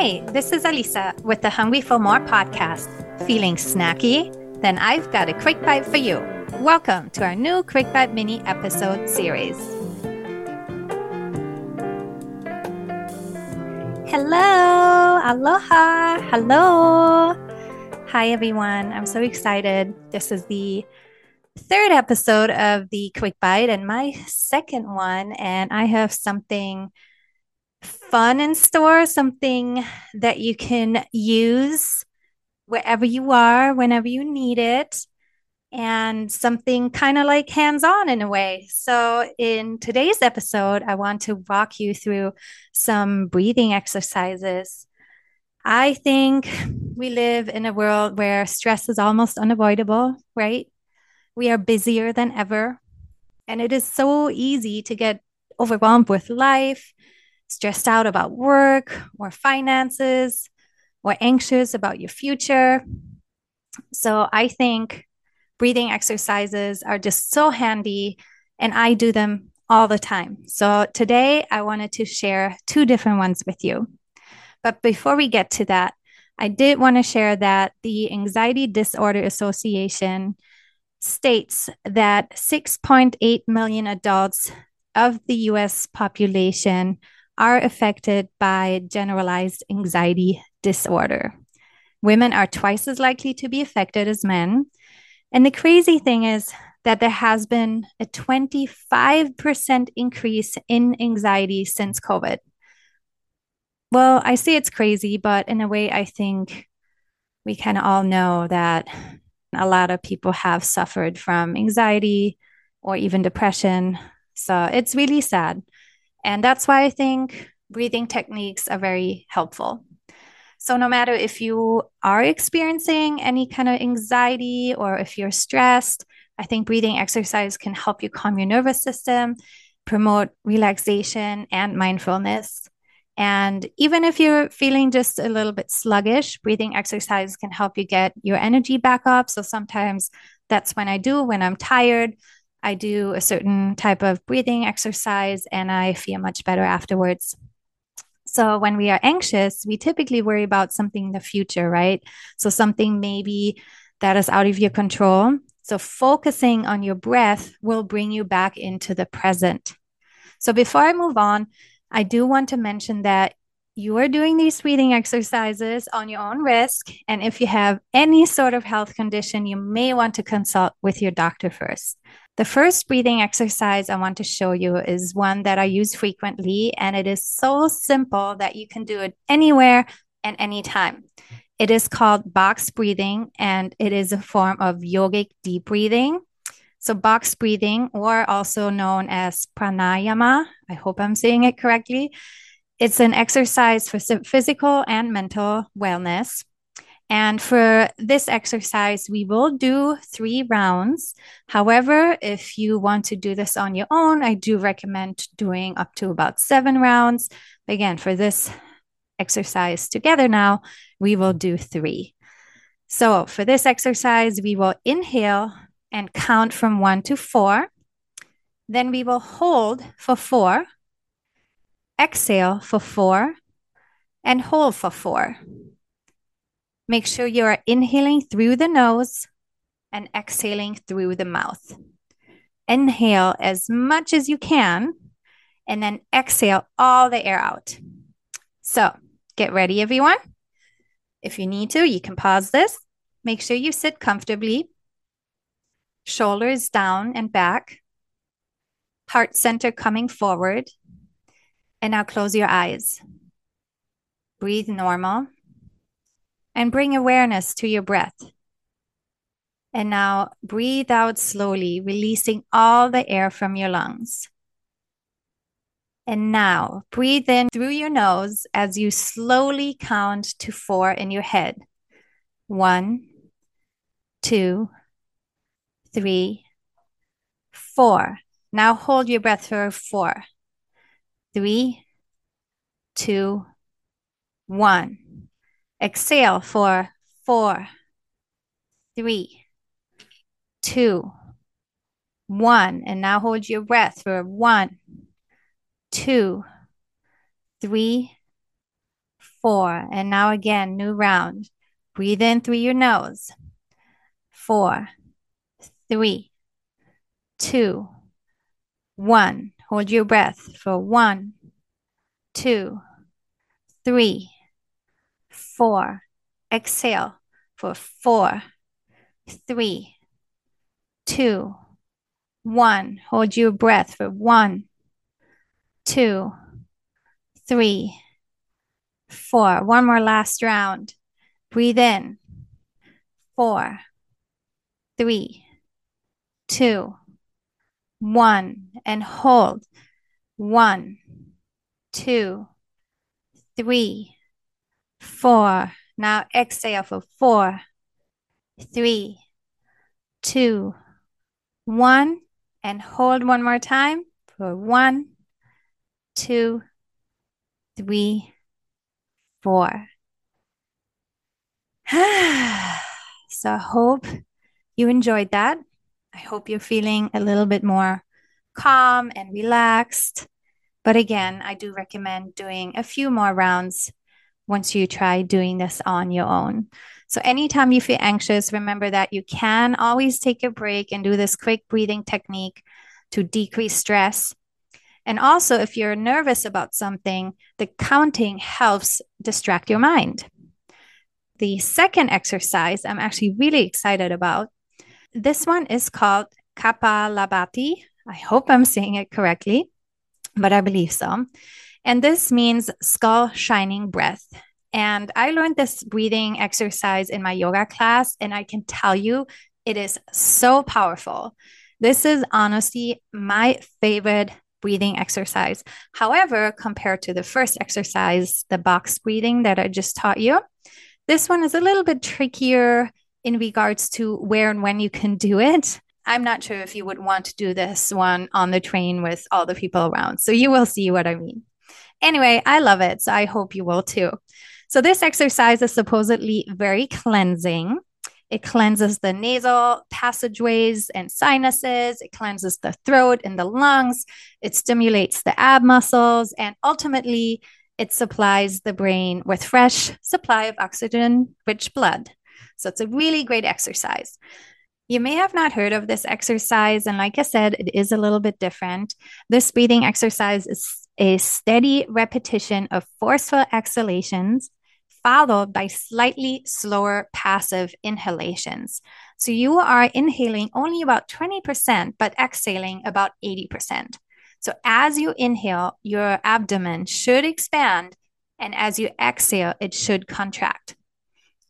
Hi, this is Alica with the Hungry for More podcast. Feeling snacky? Then I've got a quick bite for you. Welcome to our new Quick Bite mini episode series. Hello, aloha, hello. Hi, everyone. I'm so excited. This is the third episode of the Quick Bite and my second one, and I have something fun in store, something that you can use wherever you are, whenever you need it, and something kind of like hands on in a way. So, in today's episode, I want to walk you through some breathing exercises. I think we live in a world where stress is almost unavoidable, right? We are busier than ever. And it is so easy to get overwhelmed with life stressed out about work or finances or anxious about your future. So I think breathing exercises are just so handy and I do them all the time. So today I wanted to share two different ones with you. But before we get to that, I did want to share that the Anxiety Disorder Association states that 6.8 million adults of the US population are affected by generalized anxiety disorder. Women are twice as likely to be affected as men. And the crazy thing is that there has been a 25% increase in anxiety since COVID. Well, I say it's crazy, but in a way, I think we can all know that a lot of people have suffered from anxiety or even depression. So it's really sad. And that's why I think breathing techniques are very helpful. So, no matter if you are experiencing any kind of anxiety or if you're stressed, I think breathing exercise can help you calm your nervous system, promote relaxation and mindfulness. And even if you're feeling just a little bit sluggish, breathing exercise can help you get your energy back up. So, sometimes that's when I do when I'm tired. I do a certain type of breathing exercise and I feel much better afterwards. So, when we are anxious, we typically worry about something in the future, right? So, something maybe that is out of your control. So, focusing on your breath will bring you back into the present. So, before I move on, I do want to mention that you are doing these breathing exercises on your own risk. And if you have any sort of health condition, you may want to consult with your doctor first. The first breathing exercise I want to show you is one that I use frequently, and it is so simple that you can do it anywhere and anytime. It is called box breathing, and it is a form of yogic deep breathing. So, box breathing, or also known as pranayama, I hope I'm saying it correctly, it's an exercise for physical and mental wellness. And for this exercise, we will do three rounds. However, if you want to do this on your own, I do recommend doing up to about seven rounds. Again, for this exercise together now, we will do three. So for this exercise, we will inhale and count from one to four. Then we will hold for four, exhale for four, and hold for four. Make sure you are inhaling through the nose and exhaling through the mouth. Inhale as much as you can and then exhale all the air out. So get ready, everyone. If you need to, you can pause this. Make sure you sit comfortably, shoulders down and back, heart center coming forward. And now close your eyes. Breathe normal and bring awareness to your breath. And now breathe out slowly, releasing all the air from your lungs. And now breathe in through your nose as you slowly count to four in your head. One, two, three, four. Now hold your breath for four, three, two, one. Exhale for four, three, two, one. And now hold your breath for one, two, three, four. And now again, new round. Breathe in through your nose. Four, three, two, one. Hold your breath for one, two, three, four. Exhale for four, three, two, one. Hold your breath for one, two, three, four. One more last round. Breathe in. Four, three, two, one. And hold. One, two, three, four. Now exhale for four, three, two, one. And hold one more time for one, two, three, four. so I hope you enjoyed that. I hope you're feeling a little bit more calm and relaxed. But again, I do recommend doing a few more rounds once you try doing this on your own. So, anytime you feel anxious, remember that you can always take a break and do this quick breathing technique to decrease stress. And also, if you're nervous about something, the counting helps distract your mind. The second exercise I'm actually really excited about. This one is called Kapalabhati. I hope I'm saying it correctly, but I believe so. And this means skull shining breath. And I learned this breathing exercise in my yoga class, and I can tell you it is so powerful. This is honestly my favorite breathing exercise. However, compared to the first exercise, the box breathing that I just taught you, this one is a little bit trickier in regards to where and when you can do it. I'm not sure if you would want to do this one on the train with all the people around. So you will see what I mean. Anyway, I love it. So I hope you will too. So this exercise is supposedly very cleansing. It cleanses the nasal passageways and sinuses. It cleanses the throat and the lungs. It stimulates the ab muscles and ultimately it supplies the brain with fresh supply of oxygen rich blood. So it's a really great exercise. You may have not heard of this exercise. And like I said, it is a little bit different. This breathing exercise is a steady repetition of forceful exhalations followed by slightly slower passive inhalations. So you are inhaling only about 20%, but exhaling about 80%. So as you inhale, your abdomen should expand, and as you exhale, it should contract.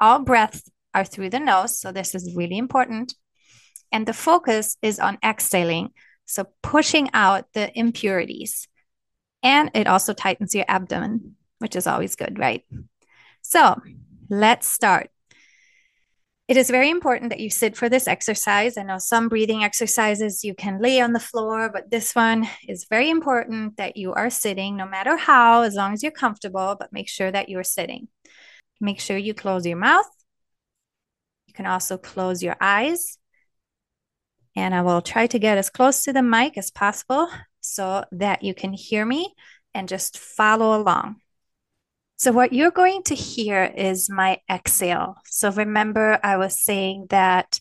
All breaths are through the nose, so this is really important. And the focus is on exhaling, so pushing out the impurities. And it also tightens your abdomen, which is always good, right? So let's start. It is very important that you sit for this exercise. I know some breathing exercises you can lay on the floor, but this one is very important that you are sitting no matter how, as long as you're comfortable, but make sure that you're sitting. Make sure you close your mouth. You can also close your eyes. And I will try to get as close to the mic as possible so that you can hear me and just follow along. So, what you're going to hear is my exhale. So, remember, I was saying that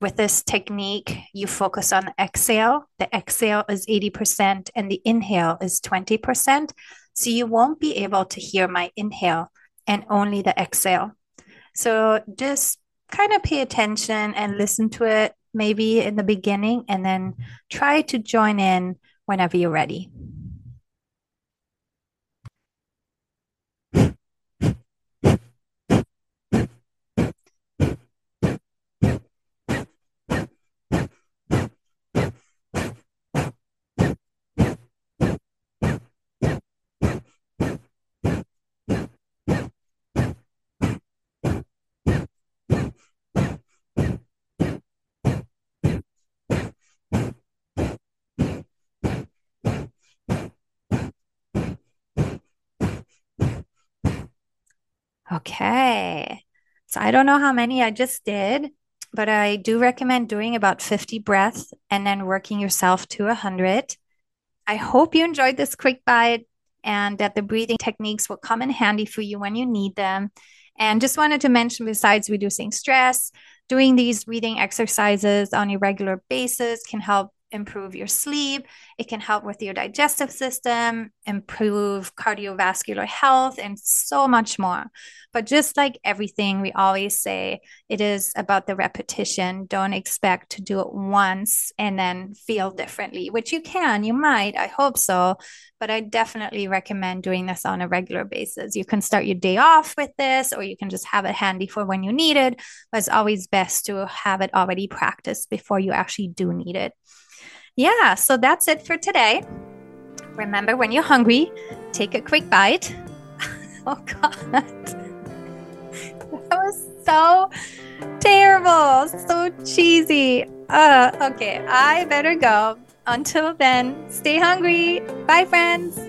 with this technique, you focus on the exhale. The exhale is 80% and the inhale is 20%. So, you won't be able to hear my inhale and only the exhale. So, just kind of pay attention and listen to it maybe in the beginning and then try to join in whenever you're ready. Okay. So I don't know how many I just did, but I do recommend doing about 50 breaths and then working yourself to 100. I hope you enjoyed this quick bite and that the breathing techniques will come in handy for you when you need them. And just wanted to mention, besides reducing stress, doing these breathing exercises on a regular basis can help improve your sleep. It can help with your digestive system, improve cardiovascular health, and so much more. But just like everything, we always say it is about the repetition. Don't expect to do it once and then feel differently, which you can, you might, I hope so. But I definitely recommend doing this on a regular basis. You can start your day off with this, or you can just have it handy for when you need it. But it's always best to have it already practiced before you actually do need it yeah, so that's it for today. Remember, when you're hungry, take a quick bite. oh, God. that was so terrible, so cheesy. Uh, okay, I better go. Until then, stay hungry. Bye, friends.